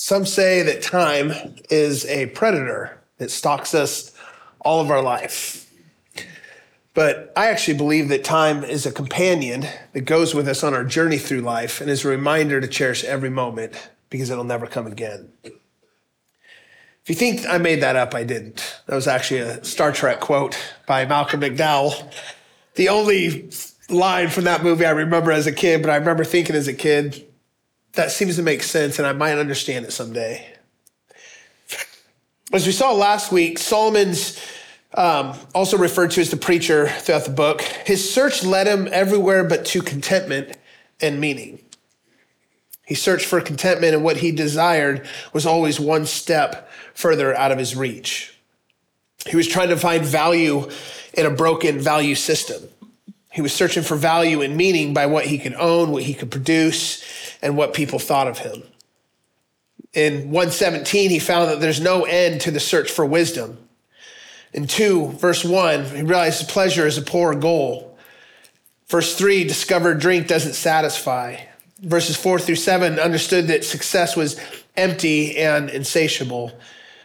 Some say that time is a predator that stalks us all of our life. But I actually believe that time is a companion that goes with us on our journey through life and is a reminder to cherish every moment because it'll never come again. If you think I made that up, I didn't. That was actually a Star Trek quote by Malcolm McDowell. The only line from that movie I remember as a kid, but I remember thinking as a kid, that seems to make sense and I might understand it someday. As we saw last week, Solomon's um, also referred to as the preacher throughout the book. His search led him everywhere but to contentment and meaning. He searched for contentment, and what he desired was always one step further out of his reach. He was trying to find value in a broken value system. He was searching for value and meaning by what he could own, what he could produce, and what people thought of him. In 117, he found that there's no end to the search for wisdom. In 2, verse 1, he realized pleasure is a poor goal. Verse 3, discovered drink doesn't satisfy. Verses 4 through 7, understood that success was empty and insatiable.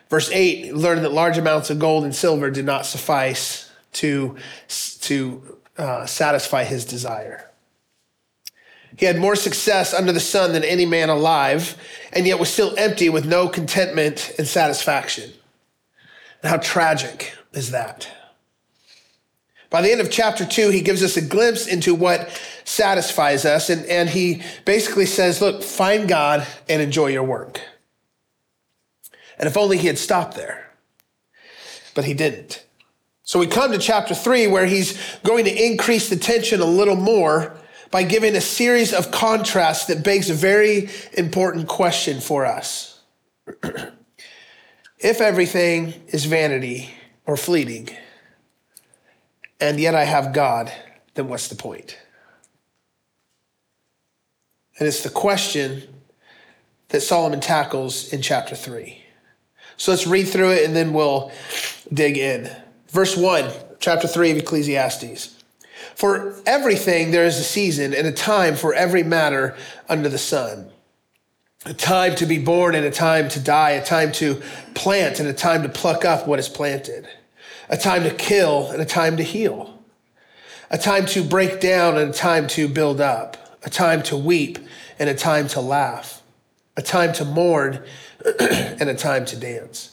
Verse 8, learned that large amounts of gold and silver did not suffice to, to uh, satisfy his desire. He had more success under the sun than any man alive, and yet was still empty with no contentment and satisfaction. And how tragic is that? By the end of chapter two, he gives us a glimpse into what satisfies us, and, and he basically says, Look, find God and enjoy your work. And if only he had stopped there. But he didn't. So we come to chapter three, where he's going to increase the tension a little more by giving a series of contrasts that begs a very important question for us. if everything is vanity or fleeting, and yet I have God, then what's the point? And it's the question that Solomon tackles in chapter 3. So let's read through it and then we'll dig in. Verse 1, chapter 3 of Ecclesiastes. For everything there is a season and a time for every matter under the sun. A time to be born and a time to die, a time to plant and a time to pluck up what is planted, a time to kill and a time to heal, a time to break down and a time to build up, a time to weep and a time to laugh, a time to mourn and a time to dance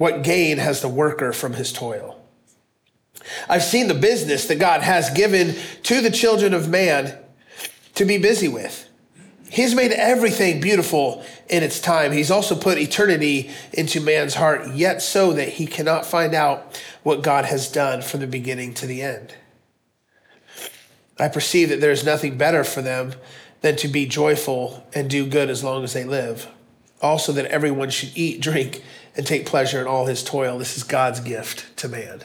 what gain has the worker from his toil? I've seen the business that God has given to the children of man to be busy with. He's made everything beautiful in its time. He's also put eternity into man's heart, yet so that he cannot find out what God has done from the beginning to the end. I perceive that there is nothing better for them than to be joyful and do good as long as they live. Also, that everyone should eat, drink, and take pleasure in all his toil. This is God's gift to man.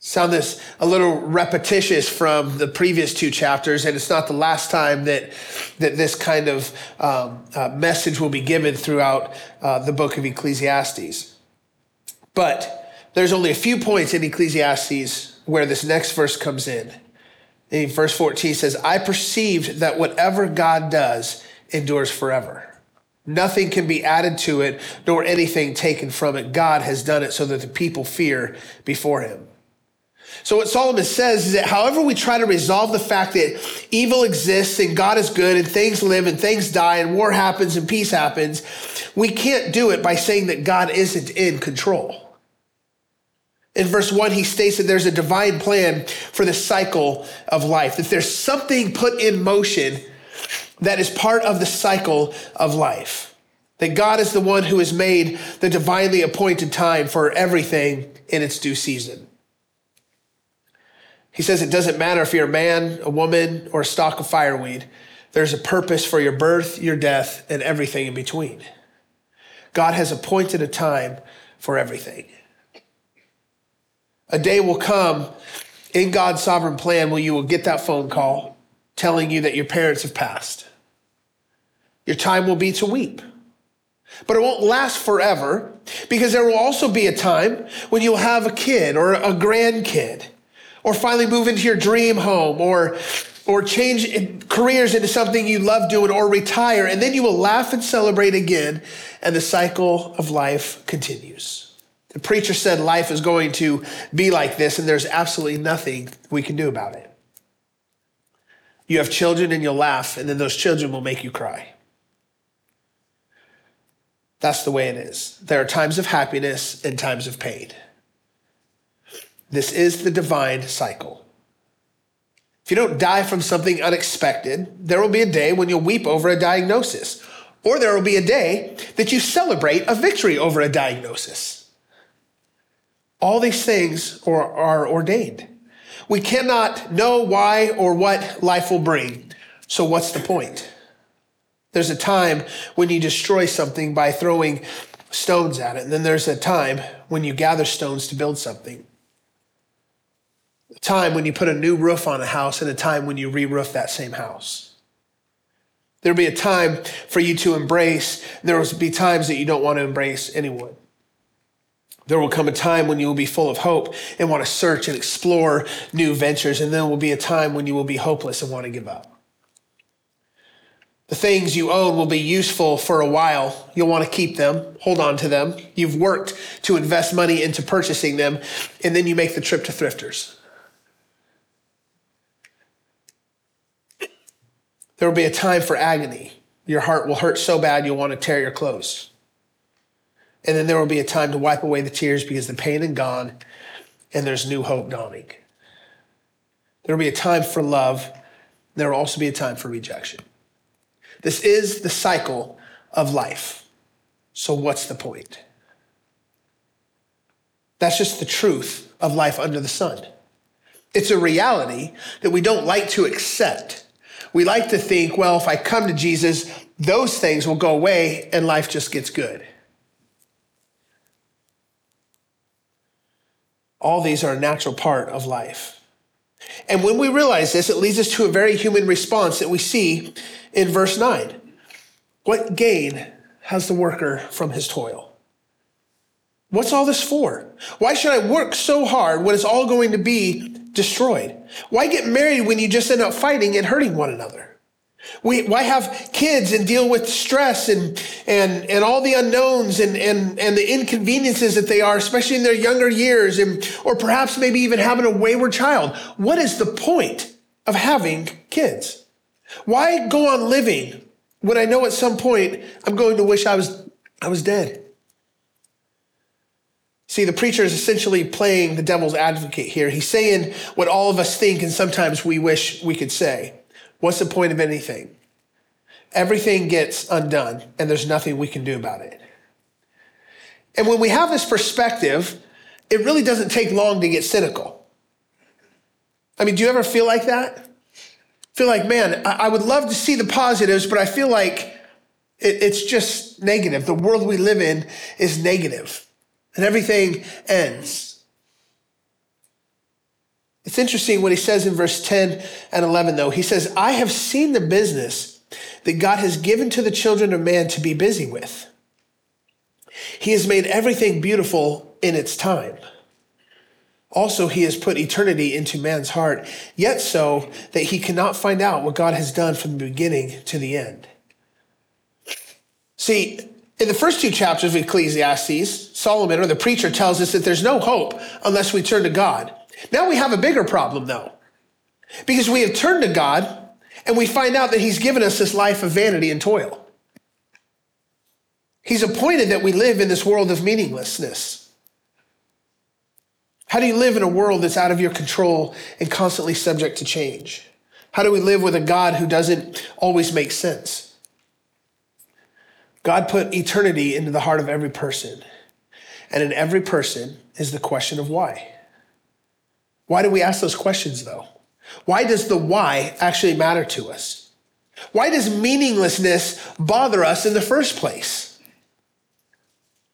Sound this a little repetitious from the previous two chapters, and it's not the last time that, that this kind of um, uh, message will be given throughout uh, the book of Ecclesiastes. But there's only a few points in Ecclesiastes where this next verse comes in. In verse 14 says, I perceived that whatever God does endures forever. Nothing can be added to it, nor anything taken from it. God has done it so that the people fear before him. So, what Solomon says is that however we try to resolve the fact that evil exists and God is good and things live and things die and war happens and peace happens, we can't do it by saying that God isn't in control. In verse 1, he states that there's a divine plan for the cycle of life, that there's something put in motion that is part of the cycle of life. That God is the one who has made the divinely appointed time for everything in its due season. He says it doesn't matter if you're a man, a woman, or a stalk of fireweed. There's a purpose for your birth, your death, and everything in between. God has appointed a time for everything. A day will come in God's sovereign plan where you will get that phone call telling you that your parents have passed. Your time will be to weep. But it won't last forever because there will also be a time when you'll have a kid or a grandkid or finally move into your dream home or or change careers into something you love doing or retire and then you will laugh and celebrate again and the cycle of life continues. The preacher said life is going to be like this and there's absolutely nothing we can do about it. You have children and you'll laugh and then those children will make you cry. That's the way it is. There are times of happiness and times of pain. This is the divine cycle. If you don't die from something unexpected, there will be a day when you'll weep over a diagnosis, or there will be a day that you celebrate a victory over a diagnosis. All these things are, are ordained. We cannot know why or what life will bring. So, what's the point? There's a time when you destroy something by throwing stones at it, and then there's a time when you gather stones to build something. A time when you put a new roof on a house, and a time when you re roof that same house. There'll be a time for you to embrace, there will be times that you don't want to embrace anyone. There will come a time when you will be full of hope and want to search and explore new ventures, and then there will be a time when you will be hopeless and want to give up. The things you own will be useful for a while. You'll want to keep them, hold on to them. You've worked to invest money into purchasing them, and then you make the trip to thrifters. There will be a time for agony. Your heart will hurt so bad you'll want to tear your clothes. And then there will be a time to wipe away the tears because the pain is gone and there's new hope dawning. There will be a time for love. There will also be a time for rejection. This is the cycle of life. So, what's the point? That's just the truth of life under the sun. It's a reality that we don't like to accept. We like to think, well, if I come to Jesus, those things will go away and life just gets good. All these are a natural part of life. And when we realize this, it leads us to a very human response that we see in verse 9. What gain has the worker from his toil? What's all this for? Why should I work so hard when it's all going to be destroyed? Why get married when you just end up fighting and hurting one another? We, why have kids and deal with stress and, and, and all the unknowns and, and, and the inconveniences that they are, especially in their younger years, and, or perhaps maybe even having a wayward child? What is the point of having kids? Why go on living when I know at some point I'm going to wish I was, I was dead? See, the preacher is essentially playing the devil's advocate here. He's saying what all of us think and sometimes we wish we could say. What's the point of anything? Everything gets undone and there's nothing we can do about it. And when we have this perspective, it really doesn't take long to get cynical. I mean, do you ever feel like that? feel like, man, I would love to see the positives, but I feel like it's just negative. The world we live in is negative, and everything ends. It's interesting what he says in verse 10 and 11, though. He says, I have seen the business that God has given to the children of man to be busy with. He has made everything beautiful in its time. Also, he has put eternity into man's heart, yet so that he cannot find out what God has done from the beginning to the end. See, in the first two chapters of Ecclesiastes, Solomon or the preacher tells us that there's no hope unless we turn to God. Now we have a bigger problem though, because we have turned to God and we find out that he's given us this life of vanity and toil. He's appointed that we live in this world of meaninglessness. How do you live in a world that's out of your control and constantly subject to change? How do we live with a God who doesn't always make sense? God put eternity into the heart of every person. And in every person is the question of why. Why do we ask those questions though? Why does the why actually matter to us? Why does meaninglessness bother us in the first place?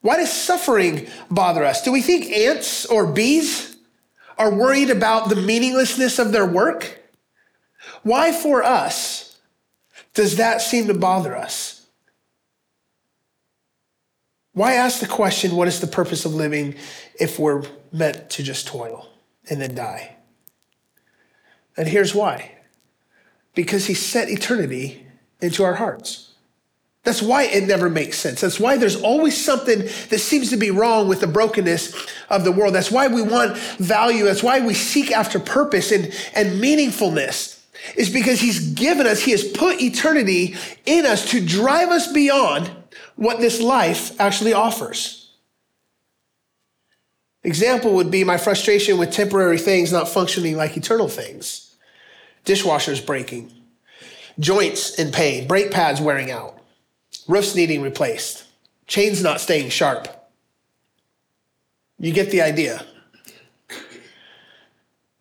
Why does suffering bother us? Do we think ants or bees are worried about the meaninglessness of their work? Why for us does that seem to bother us? Why ask the question, what is the purpose of living if we're meant to just toil and then die? And here's why because he set eternity into our hearts. That's why it never makes sense. That's why there's always something that seems to be wrong with the brokenness of the world. That's why we want value. That's why we seek after purpose and, and meaningfulness is because he's given us, he has put eternity in us to drive us beyond what this life actually offers. Example would be my frustration with temporary things not functioning like eternal things. Dishwashers breaking, joints in pain, brake pads wearing out roofs needing replaced, chains not staying sharp. You get the idea.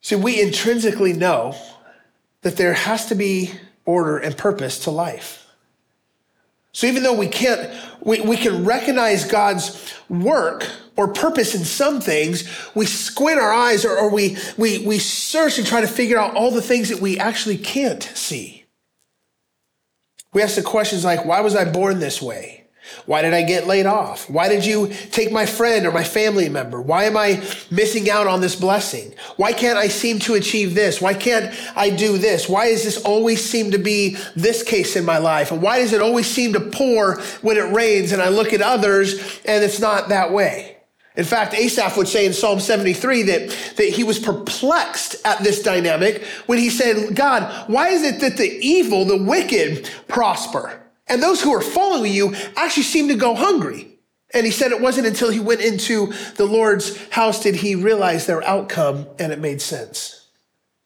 See, we intrinsically know that there has to be order and purpose to life. So even though we can't, we, we can recognize God's work or purpose in some things, we squint our eyes or, or we, we, we search and try to figure out all the things that we actually can't see. We ask the questions like, why was I born this way? Why did I get laid off? Why did you take my friend or my family member? Why am I missing out on this blessing? Why can't I seem to achieve this? Why can't I do this? Why does this always seem to be this case in my life? And why does it always seem to pour when it rains and I look at others and it's not that way? In fact, Asaph would say in Psalm 73 that, that he was perplexed at this dynamic when he said, God, why is it that the evil, the wicked prosper? And those who are following you actually seem to go hungry. And he said it wasn't until he went into the Lord's house did he realize their outcome and it made sense.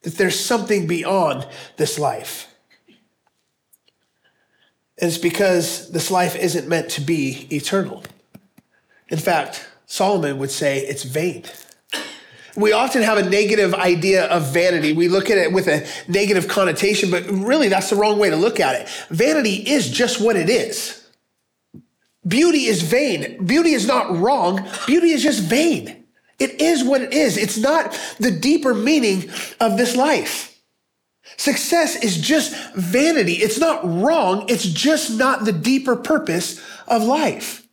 That there's something beyond this life. And it's because this life isn't meant to be eternal. In fact, Solomon would say it's vain. We often have a negative idea of vanity. We look at it with a negative connotation, but really that's the wrong way to look at it. Vanity is just what it is. Beauty is vain. Beauty is not wrong. Beauty is just vain. It is what it is. It's not the deeper meaning of this life. Success is just vanity. It's not wrong. It's just not the deeper purpose of life.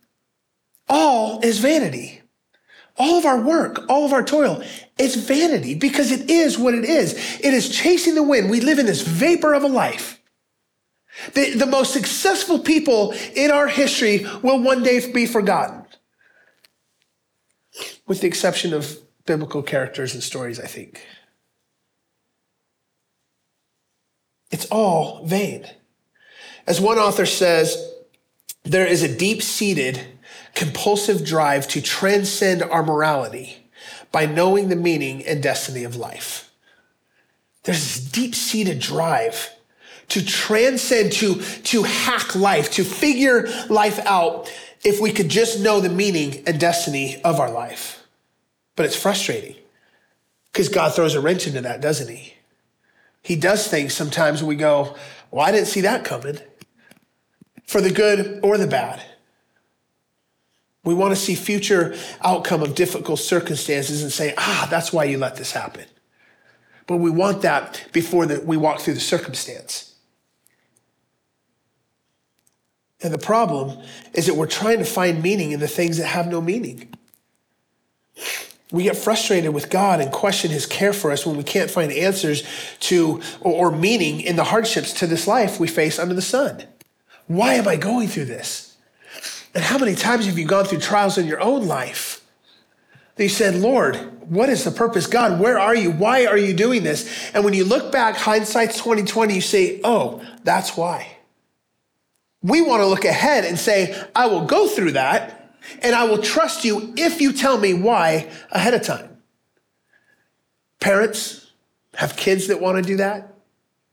All is vanity. All of our work, all of our toil, it's vanity because it is what it is. It is chasing the wind. We live in this vapor of a life. The, the most successful people in our history will one day be forgotten, with the exception of biblical characters and stories, I think. It's all vain. As one author says, there is a deep seated compulsive drive to transcend our morality by knowing the meaning and destiny of life. There's this deep seated drive to transcend, to, to hack life, to figure life out if we could just know the meaning and destiny of our life. But it's frustrating because God throws a wrench into that, doesn't he? He does things sometimes we go, well, I didn't see that coming for the good or the bad. We want to see future outcome of difficult circumstances and say, ah, that's why you let this happen. But we want that before the, we walk through the circumstance. And the problem is that we're trying to find meaning in the things that have no meaning. We get frustrated with God and question his care for us when we can't find answers to or, or meaning in the hardships to this life we face under the sun. Why am I going through this? And how many times have you gone through trials in your own life? You said, Lord, what is the purpose? God, where are you? Why are you doing this? And when you look back, hindsight's 2020, you say, oh, that's why. We want to look ahead and say, I will go through that and I will trust you if you tell me why ahead of time. Parents have kids that want to do that.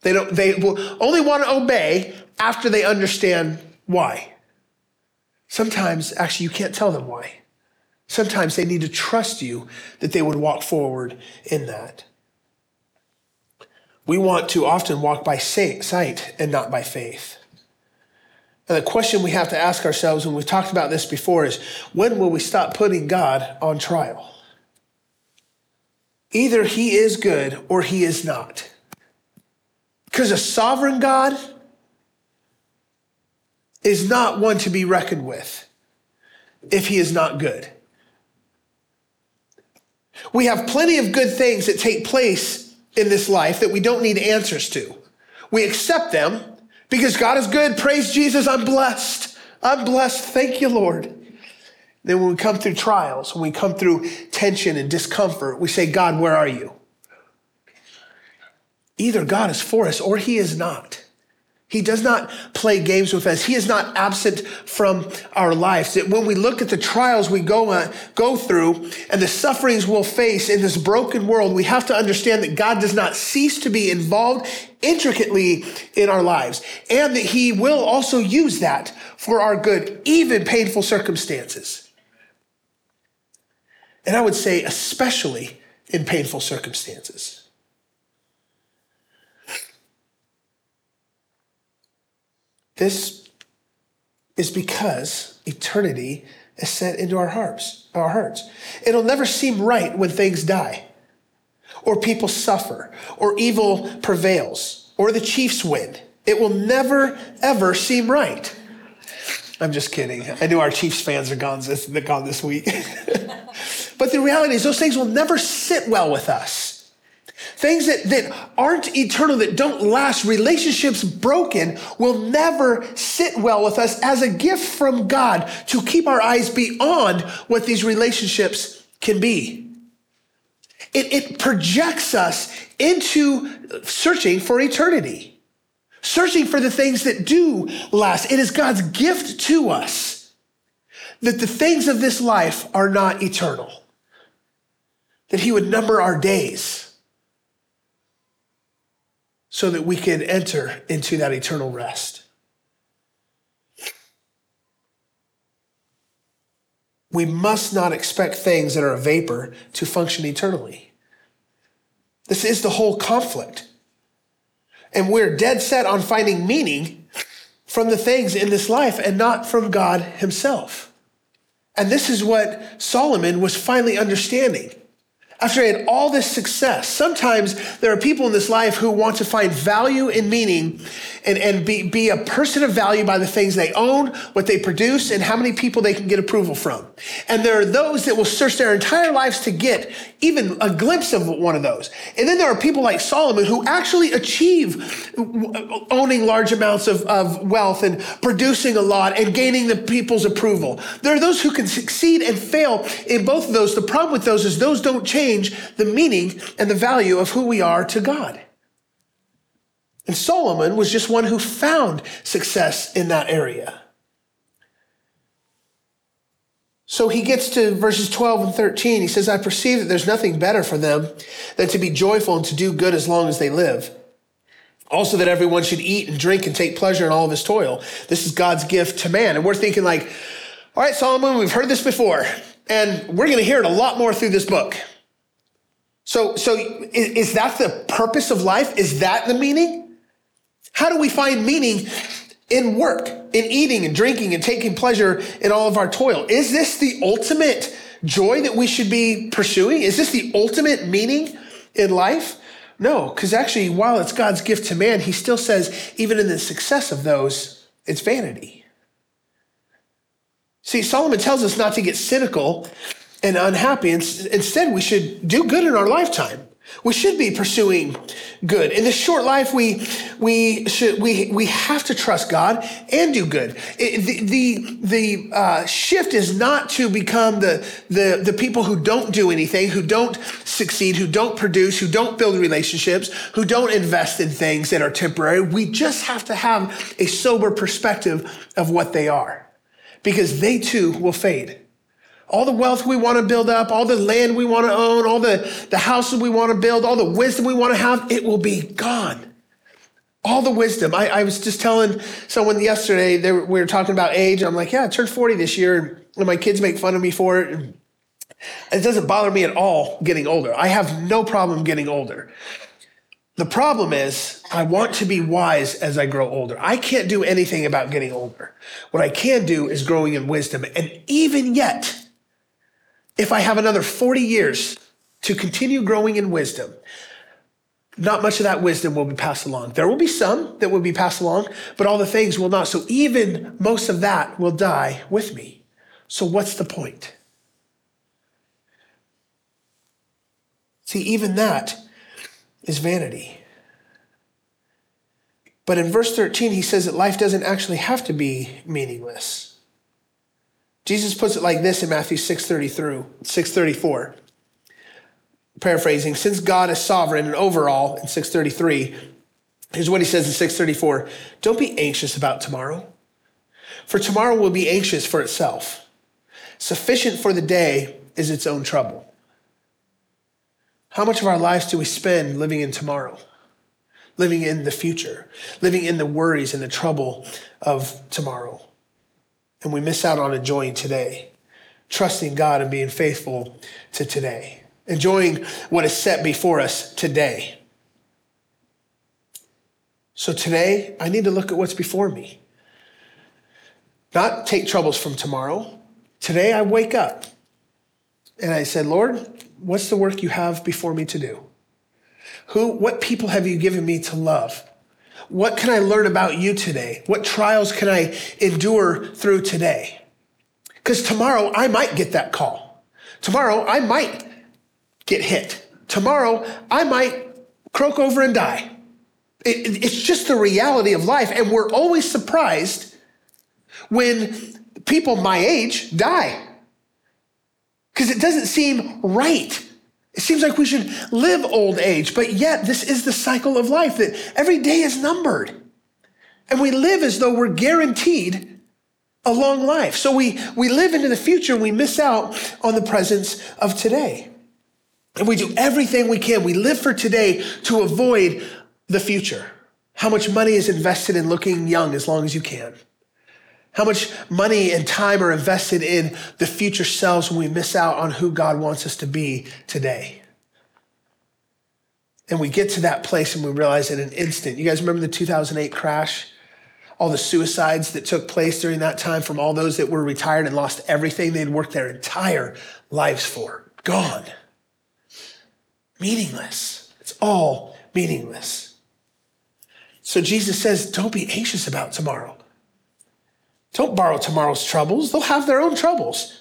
They don't, they will only want to obey after they understand why. Sometimes, actually, you can't tell them why. Sometimes they need to trust you that they would walk forward in that. We want to often walk by sight and not by faith. And the question we have to ask ourselves, and we've talked about this before, is when will we stop putting God on trial? Either he is good or he is not. Because a sovereign God is not one to be reckoned with if he is not good. We have plenty of good things that take place in this life that we don't need answers to. We accept them because God is good. Praise Jesus. I'm blessed. I'm blessed. Thank you, Lord. Then when we come through trials, when we come through tension and discomfort, we say, God, where are you? Either God is for us or he is not. He does not play games with us. He is not absent from our lives. That when we look at the trials we go, uh, go through and the sufferings we'll face in this broken world, we have to understand that God does not cease to be involved intricately in our lives and that he will also use that for our good, even painful circumstances. And I would say, especially in painful circumstances. This is because eternity is set into our hearts, our hearts. It'll never seem right when things die, or people suffer, or evil prevails, or the Chiefs win. It will never, ever seem right. I'm just kidding. I know our Chiefs fans are gone this, gone this week. but the reality is, those things will never sit well with us. Things that, that aren't eternal, that don't last, relationships broken will never sit well with us as a gift from God to keep our eyes beyond what these relationships can be. It, it projects us into searching for eternity, searching for the things that do last. It is God's gift to us that the things of this life are not eternal, that He would number our days so that we can enter into that eternal rest. We must not expect things that are a vapor to function eternally. This is the whole conflict. And we're dead set on finding meaning from the things in this life and not from God Himself. And this is what Solomon was finally understanding after he had all this success, sometimes there are people in this life who want to find value and meaning and, and be, be a person of value by the things they own, what they produce, and how many people they can get approval from. And there are those that will search their entire lives to get even a glimpse of one of those. And then there are people like Solomon who actually achieve owning large amounts of, of wealth and producing a lot and gaining the people's approval. There are those who can succeed and fail in both of those. The problem with those is those don't change the meaning and the value of who we are to God. And Solomon was just one who found success in that area. So he gets to verses 12 and 13. He says, I perceive that there's nothing better for them than to be joyful and to do good as long as they live. Also, that everyone should eat and drink and take pleasure in all of his toil. This is God's gift to man. And we're thinking, like, all right, Solomon, we've heard this before, and we're going to hear it a lot more through this book. So, so is that the purpose of life? Is that the meaning? How do we find meaning in work, in eating and drinking and taking pleasure in all of our toil? Is this the ultimate joy that we should be pursuing? Is this the ultimate meaning in life? No, because actually, while it's God's gift to man, he still says, even in the success of those, it's vanity. See, Solomon tells us not to get cynical and unhappy. Instead, we should do good in our lifetime. We should be pursuing good. In this short life, we, we, should, we, we have to trust God and do good. It, the the, the uh, shift is not to become the, the, the people who don't do anything, who don't succeed, who don't produce, who don't build relationships, who don't invest in things that are temporary. We just have to have a sober perspective of what they are because they too will fade all the wealth we want to build up, all the land we want to own, all the, the houses we want to build, all the wisdom we want to have, it will be gone. All the wisdom. I, I was just telling someone yesterday, they were, we were talking about age, and I'm like, yeah, I turned 40 this year, and my kids make fun of me for it. And it doesn't bother me at all getting older. I have no problem getting older. The problem is, I want to be wise as I grow older. I can't do anything about getting older. What I can do is growing in wisdom. And even yet, if I have another 40 years to continue growing in wisdom, not much of that wisdom will be passed along. There will be some that will be passed along, but all the things will not. So even most of that will die with me. So what's the point? See, even that is vanity. But in verse 13, he says that life doesn't actually have to be meaningless. Jesus puts it like this in Matthew 6:30 through 634. Paraphrasing, since God is sovereign and overall in 633, here's what he says in 634 Don't be anxious about tomorrow, for tomorrow will be anxious for itself. Sufficient for the day is its own trouble. How much of our lives do we spend living in tomorrow, living in the future, living in the worries and the trouble of tomorrow? And we miss out on enjoying today, trusting God and being faithful to today, enjoying what is set before us today. So today, I need to look at what's before me. Not take troubles from tomorrow. Today, I wake up and I said, Lord, what's the work you have before me to do? Who, what people have you given me to love? What can I learn about you today? What trials can I endure through today? Because tomorrow I might get that call. Tomorrow I might get hit. Tomorrow I might croak over and die. It, it's just the reality of life. And we're always surprised when people my age die because it doesn't seem right. It seems like we should live old age, but yet this is the cycle of life that every day is numbered. And we live as though we're guaranteed a long life. So we, we live into the future and we miss out on the presence of today. And we do everything we can. We live for today to avoid the future. How much money is invested in looking young as long as you can? How much money and time are invested in the future selves when we miss out on who God wants us to be today? And we get to that place and we realize in an instant. You guys remember the 2008 crash? All the suicides that took place during that time from all those that were retired and lost everything they'd worked their entire lives for. Gone. Meaningless. It's all meaningless. So Jesus says, don't be anxious about tomorrow. Don't borrow tomorrow's troubles, they'll have their own troubles.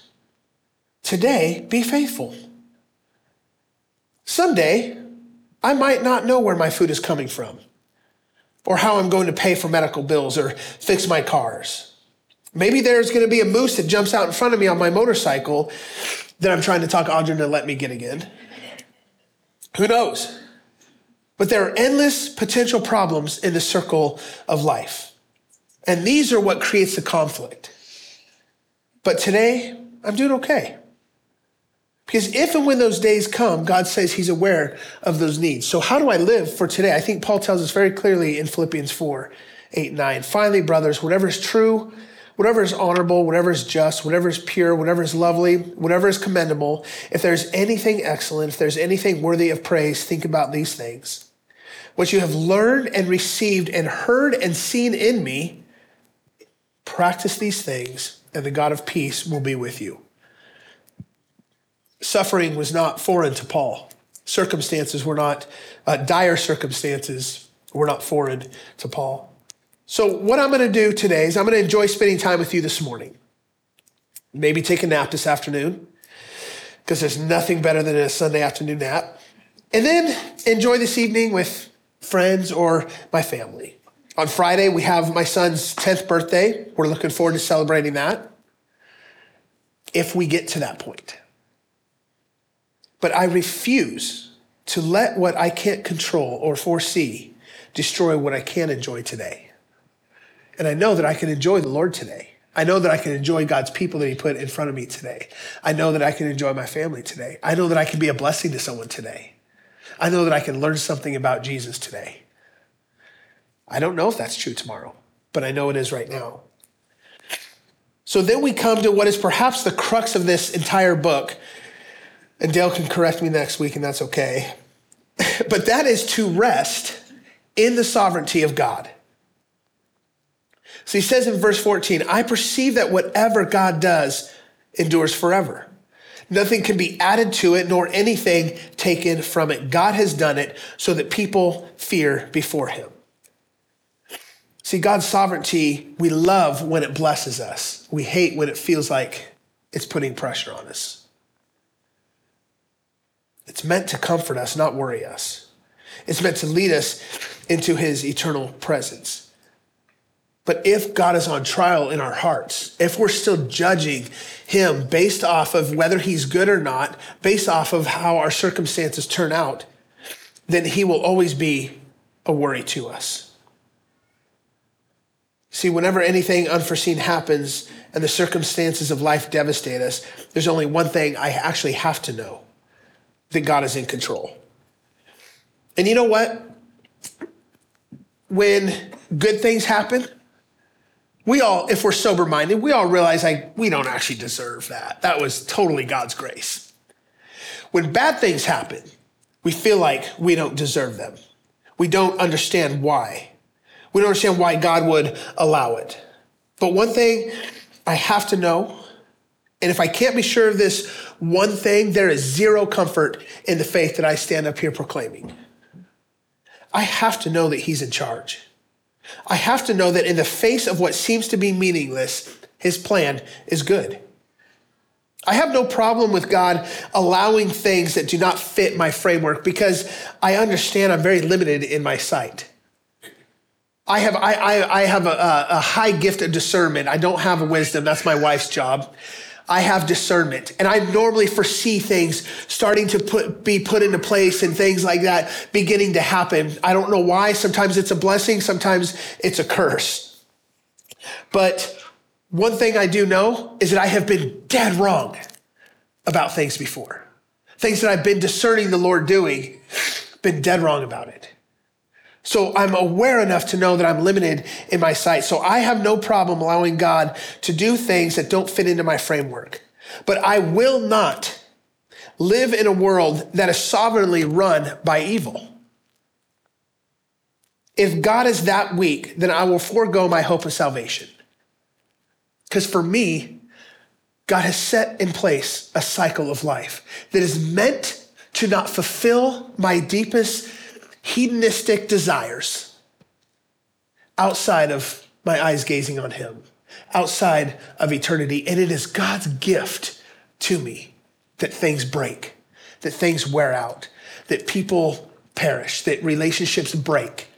Today, be faithful. Someday, I might not know where my food is coming from, or how I'm going to pay for medical bills or fix my cars. Maybe there's going to be a moose that jumps out in front of me on my motorcycle that I'm trying to talk Audrey to let me get again. Who knows? But there are endless potential problems in the circle of life. And these are what creates the conflict. But today, I'm doing okay. Because if and when those days come, God says He's aware of those needs. So, how do I live for today? I think Paul tells us very clearly in Philippians 4 8, 9. Finally, brothers, whatever is true, whatever is honorable, whatever is just, whatever is pure, whatever is lovely, whatever is commendable, if there's anything excellent, if there's anything worthy of praise, think about these things. What you have learned and received and heard and seen in me, Practice these things, and the God of peace will be with you. Suffering was not foreign to Paul. Circumstances were not, uh, dire circumstances were not foreign to Paul. So, what I'm going to do today is I'm going to enjoy spending time with you this morning. Maybe take a nap this afternoon, because there's nothing better than a Sunday afternoon nap. And then enjoy this evening with friends or my family. On Friday, we have my son's 10th birthday. We're looking forward to celebrating that if we get to that point. But I refuse to let what I can't control or foresee destroy what I can enjoy today. And I know that I can enjoy the Lord today. I know that I can enjoy God's people that He put in front of me today. I know that I can enjoy my family today. I know that I can be a blessing to someone today. I know that I can learn something about Jesus today. I don't know if that's true tomorrow, but I know it is right now. So then we come to what is perhaps the crux of this entire book. And Dale can correct me next week, and that's okay. but that is to rest in the sovereignty of God. So he says in verse 14, I perceive that whatever God does endures forever. Nothing can be added to it, nor anything taken from it. God has done it so that people fear before him. See, God's sovereignty, we love when it blesses us. We hate when it feels like it's putting pressure on us. It's meant to comfort us, not worry us. It's meant to lead us into his eternal presence. But if God is on trial in our hearts, if we're still judging him based off of whether he's good or not, based off of how our circumstances turn out, then he will always be a worry to us. See, whenever anything unforeseen happens and the circumstances of life devastate us, there's only one thing I actually have to know that God is in control. And you know what? When good things happen, we all, if we're sober minded, we all realize like we don't actually deserve that. That was totally God's grace. When bad things happen, we feel like we don't deserve them. We don't understand why. We don't understand why God would allow it. But one thing I have to know, and if I can't be sure of this one thing, there is zero comfort in the faith that I stand up here proclaiming. I have to know that He's in charge. I have to know that in the face of what seems to be meaningless, his plan is good. I have no problem with God allowing things that do not fit my framework because I understand I'm very limited in my sight. I have, I, I, I have a, a high gift of discernment. I don't have wisdom. That's my wife's job. I have discernment and I normally foresee things starting to put, be put into place and things like that beginning to happen. I don't know why. Sometimes it's a blessing. Sometimes it's a curse. But one thing I do know is that I have been dead wrong about things before. Things that I've been discerning the Lord doing, been dead wrong about it. So I'm aware enough to know that I'm limited in my sight. So I have no problem allowing God to do things that don't fit into my framework. But I will not live in a world that is sovereignly run by evil. If God is that weak, then I will forego my hope of salvation. Because for me, God has set in place a cycle of life that is meant to not fulfill my deepest hedonistic desires outside of my eyes gazing on Him, outside of eternity. And it is God's gift to me that things break, that things wear out, that people perish, that relationships break.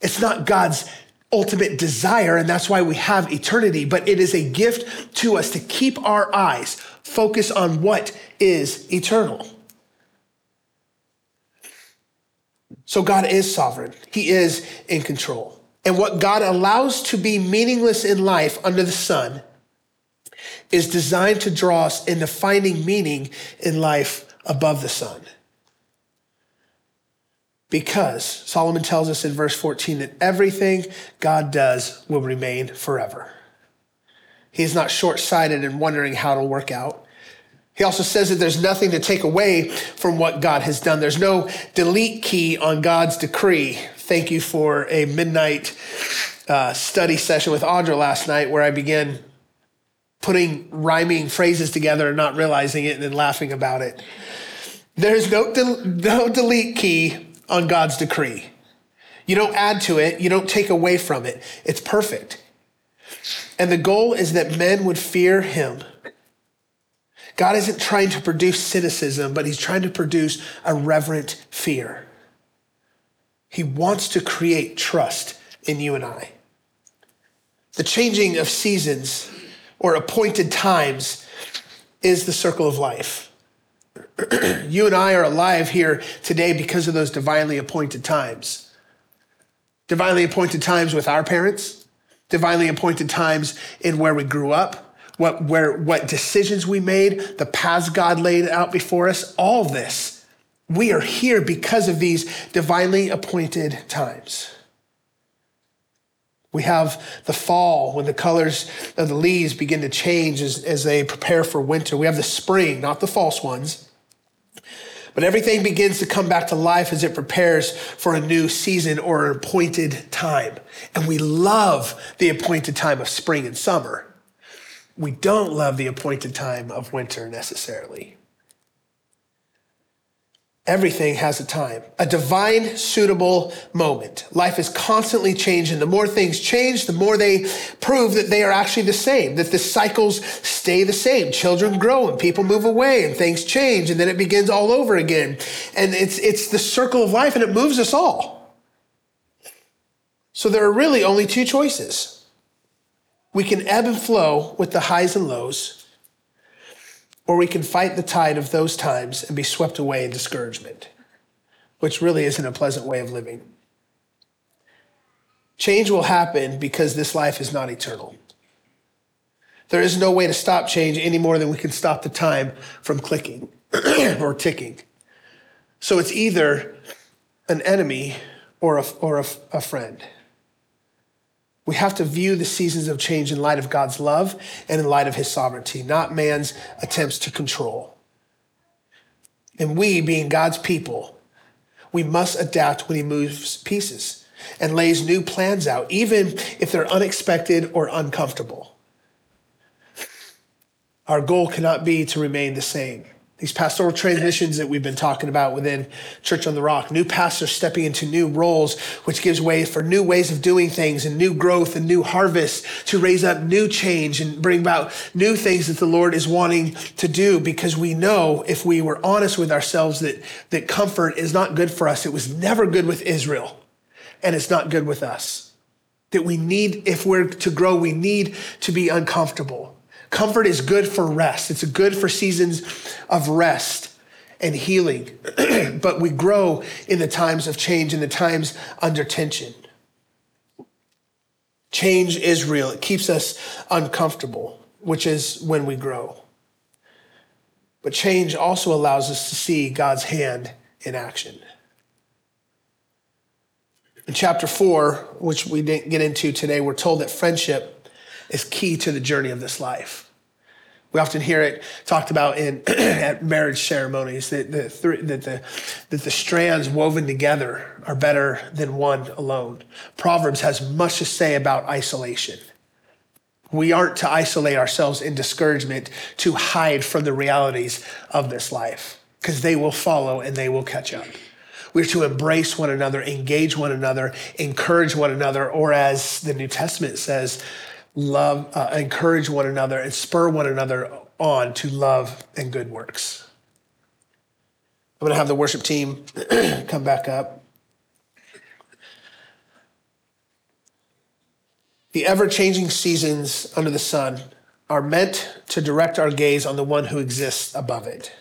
It's not God's ultimate desire, and that's why we have eternity, but it is a gift to us to keep our eyes focused on what is eternal. So God is sovereign. He is in control. And what God allows to be meaningless in life under the sun is designed to draw us into finding meaning in life above the sun. Because Solomon tells us in verse 14 that everything God does will remain forever. He's not short sighted and wondering how it'll work out. He also says that there's nothing to take away from what God has done. There's no delete key on God's decree. Thank you for a midnight uh, study session with Audra last night where I began putting rhyming phrases together and not realizing it and then laughing about it. There's no, del- no delete key on God's decree. You don't add to it, you don't take away from it. It's perfect. And the goal is that men would fear him God isn't trying to produce cynicism, but he's trying to produce a reverent fear. He wants to create trust in you and I. The changing of seasons or appointed times is the circle of life. you and I are alive here today because of those divinely appointed times. Divinely appointed times with our parents, divinely appointed times in where we grew up, what, where, what decisions we made, the paths God laid out before us, all this. We are here because of these divinely appointed times. We have the fall when the colors of the leaves begin to change as, as they prepare for winter. We have the spring, not the false ones, But everything begins to come back to life as it prepares for a new season or an appointed time. And we love the appointed time of spring and summer. We don't love the appointed time of winter necessarily. Everything has a time, a divine, suitable moment. Life is constantly changing. The more things change, the more they prove that they are actually the same, that the cycles stay the same. Children grow and people move away and things change and then it begins all over again. And it's, it's the circle of life and it moves us all. So there are really only two choices. We can ebb and flow with the highs and lows or we can fight the tide of those times and be swept away in discouragement, which really isn't a pleasant way of living. Change will happen because this life is not eternal. There is no way to stop change any more than we can stop the time from clicking or ticking. So it's either an enemy or a, or a, a friend. We have to view the seasons of change in light of God's love and in light of his sovereignty, not man's attempts to control. And we, being God's people, we must adapt when he moves pieces and lays new plans out, even if they're unexpected or uncomfortable. Our goal cannot be to remain the same these pastoral transitions that we've been talking about within Church on the Rock, new pastors stepping into new roles, which gives way for new ways of doing things and new growth and new harvest to raise up new change and bring about new things that the Lord is wanting to do because we know if we were honest with ourselves that, that comfort is not good for us. It was never good with Israel and it's not good with us. That we need, if we're to grow, we need to be uncomfortable. Comfort is good for rest. It's good for seasons of rest and healing. but we grow in the times of change, in the times under tension. Change is real. It keeps us uncomfortable, which is when we grow. But change also allows us to see God's hand in action. In chapter four, which we didn't get into today, we're told that friendship is key to the journey of this life. We often hear it talked about in at marriage ceremonies that the, that, the, that the strands woven together are better than one alone. Proverbs has much to say about isolation. We aren't to isolate ourselves in discouragement to hide from the realities of this life because they will follow and they will catch up. We're to embrace one another, engage one another, encourage one another, or as the New Testament says, love, uh, encourage one another, and spur one another on to love and good works. I'm going to have the worship team come back up. The ever changing seasons under the sun are meant to direct our gaze on the one who exists above it.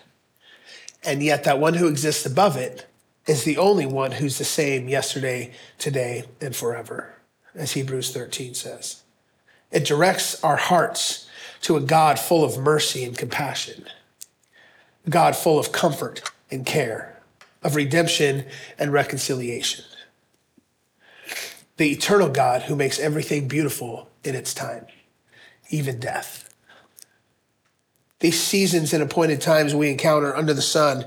And yet, that one who exists above it is the only one who's the same yesterday, today, and forever, as Hebrews 13 says. It directs our hearts to a God full of mercy and compassion, God full of comfort and care, of redemption and reconciliation. The eternal God who makes everything beautiful in its time, even death. These seasons and appointed times we encounter under the sun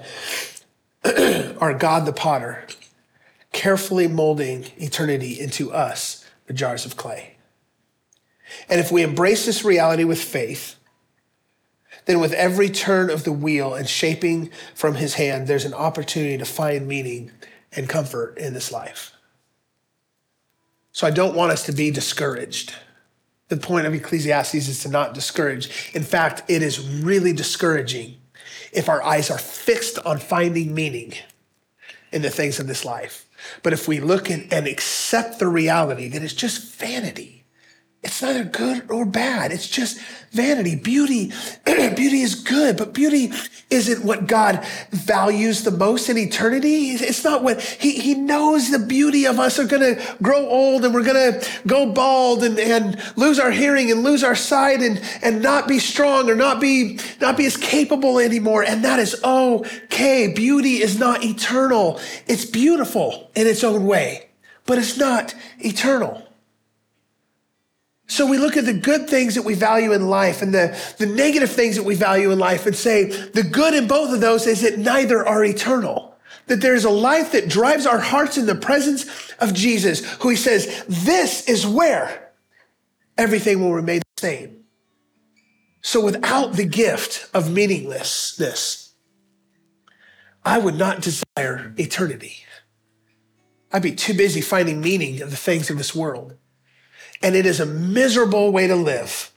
are God the potter, carefully molding eternity into us, the jars of clay. And if we embrace this reality with faith, then with every turn of the wheel and shaping from his hand, there's an opportunity to find meaning and comfort in this life. So I don't want us to be discouraged. The point of Ecclesiastes is to not discourage. In fact, it is really discouraging if our eyes are fixed on finding meaning in the things of this life. But if we look and, accept the reality that it's just vanity, it's neither good or bad. It's just vanity. Beauty, beauty is good, but beauty isn't what God values the most in eternity. It's not what he, he knows the beauty of us are going to grow old and we're going to go bald and, and lose our hearing and lose our sight and, and not be strong or not be, not be as capable anymore. And that is okay. Beauty is not eternal. It's beautiful in its own way, but it's not eternal. So we look at the good things that we value in life and the, the negative things that we value in life and say the good in both of those is that neither are eternal. That there's a life that drives our hearts in the presence of Jesus, who he says, this is where everything will remain the same. So without the gift of meaninglessness, I would not desire eternity. I'd be too busy finding meaning in the things of this world. And it is a miserable way to live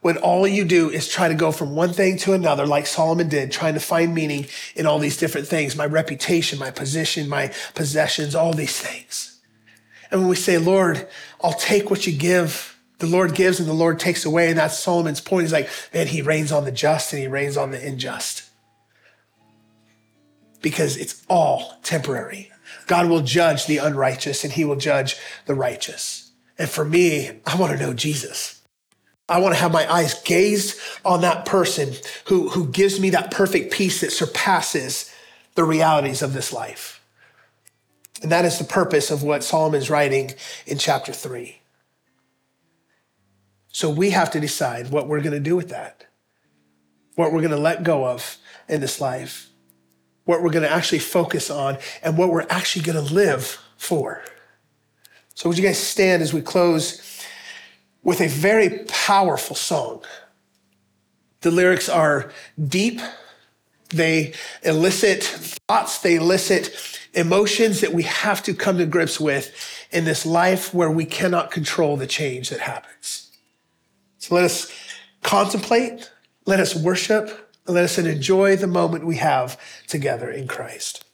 when all you do is try to go from one thing to another, like Solomon did, trying to find meaning in all these different things my reputation, my position, my possessions, all these things. And when we say, Lord, I'll take what you give, the Lord gives and the Lord takes away. And that's Solomon's point. He's like, man, he rains on the just and he rains on the unjust. Because it's all temporary. God will judge the unrighteous and he will judge the righteous. And for me, I want to know Jesus. I want to have my eyes gazed on that person who, who gives me that perfect peace that surpasses the realities of this life. And that is the purpose of what Solomon's writing in chapter three. So we have to decide what we're going to do with that, what we're going to let go of in this life, what we're going to actually focus on, and what we're actually going to live for. So, would you guys stand as we close with a very powerful song? The lyrics are deep, they elicit thoughts, they elicit emotions that we have to come to grips with in this life where we cannot control the change that happens. So, let us contemplate, let us worship, and let us enjoy the moment we have together in Christ.